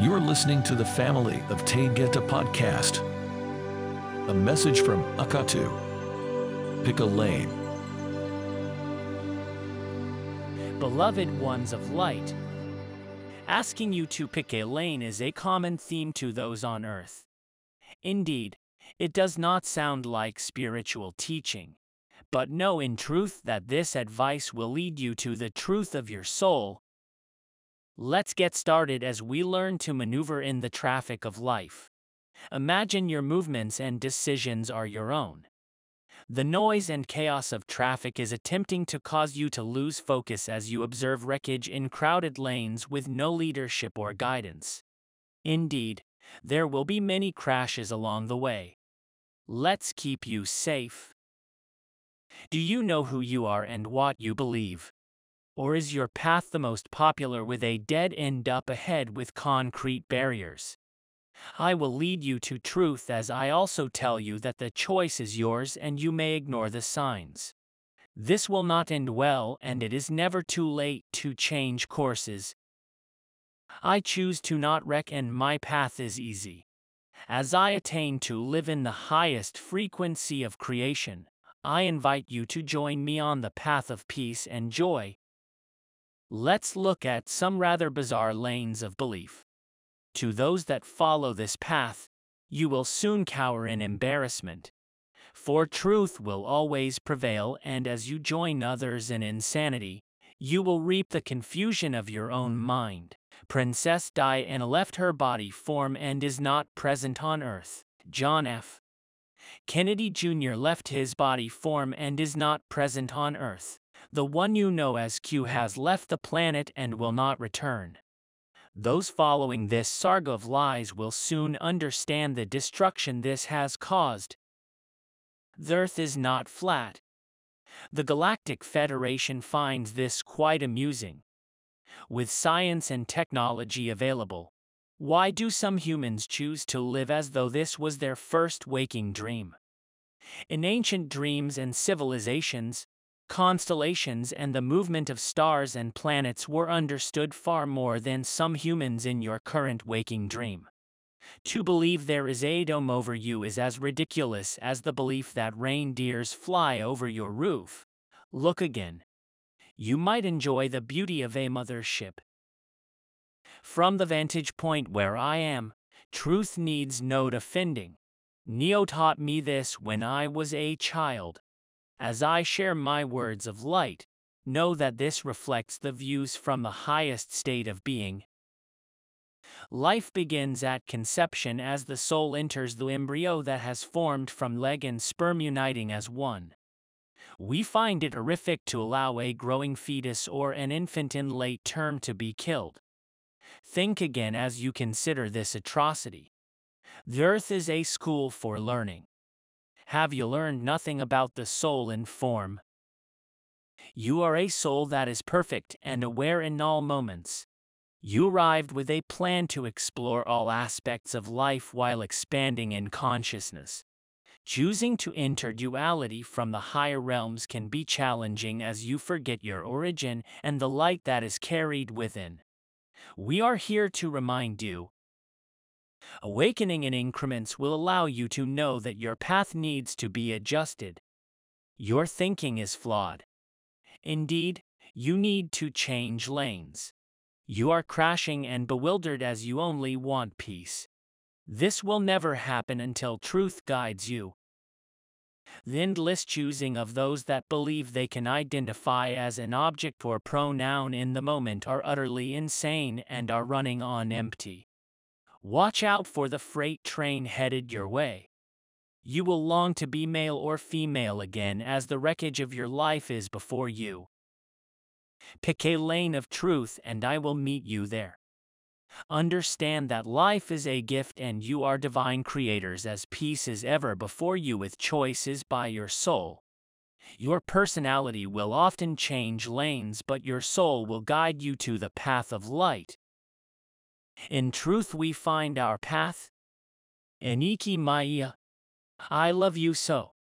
You're listening to the family of Taygeta podcast. A message from Akatu. Pick a lane. Beloved ones of light, asking you to pick a lane is a common theme to those on earth. Indeed, it does not sound like spiritual teaching, but know in truth that this advice will lead you to the truth of your soul. Let's get started as we learn to maneuver in the traffic of life. Imagine your movements and decisions are your own. The noise and chaos of traffic is attempting to cause you to lose focus as you observe wreckage in crowded lanes with no leadership or guidance. Indeed, there will be many crashes along the way. Let's keep you safe. Do you know who you are and what you believe? Or is your path the most popular with a dead end up ahead with concrete barriers? I will lead you to truth as I also tell you that the choice is yours and you may ignore the signs. This will not end well and it is never too late to change courses. I choose to not wreck and my path is easy. As I attain to live in the highest frequency of creation, I invite you to join me on the path of peace and joy. Let's look at some rather bizarre lanes of belief. To those that follow this path, you will soon cower in embarrassment. For truth will always prevail, and as you join others in insanity, you will reap the confusion of your own mind. Princess Diana left her body form and is not present on earth. John F. Kennedy Jr. left his body form and is not present on earth. The one you know as Q has left the planet and will not return. Those following this saga of lies will soon understand the destruction this has caused. The Earth is not flat. The Galactic Federation finds this quite amusing. With science and technology available, why do some humans choose to live as though this was their first waking dream? In ancient dreams and civilizations, constellations and the movement of stars and planets were understood far more than some humans in your current waking dream. To believe there is a dome over you is as ridiculous as the belief that reindeers fly over your roof. Look again. You might enjoy the beauty of a mothership. From the vantage point where I am, truth needs no defending. Neo taught me this when I was a child. As I share my words of light, know that this reflects the views from the highest state of being. Life begins at conception as the soul enters the embryo that has formed from leg and sperm uniting as one. We find it horrific to allow a growing fetus or an infant in late term to be killed. Think again as you consider this atrocity. The earth is a school for learning. Have you learned nothing about the soul in form? You are a soul that is perfect and aware in all moments. You arrived with a plan to explore all aspects of life while expanding in consciousness. Choosing to enter duality from the higher realms can be challenging as you forget your origin and the light that is carried within. We are here to remind you Awakening in increments will allow you to know that your path needs to be adjusted. Your thinking is flawed. Indeed, you need to change lanes. You are crashing and bewildered as you only want peace. This will never happen until truth guides you. The endless choosing of those that believe they can identify as an object or pronoun in the moment are utterly insane and are running on empty. Watch out for the freight train headed your way. You will long to be male or female again as the wreckage of your life is before you. Pick a lane of truth and I will meet you there. Understand that life is a gift and you are divine creators as peace is ever before you with choices by your soul. Your personality will often change lanes, but your soul will guide you to the path of light. In truth we find our path. Eniki Maya. I love you so.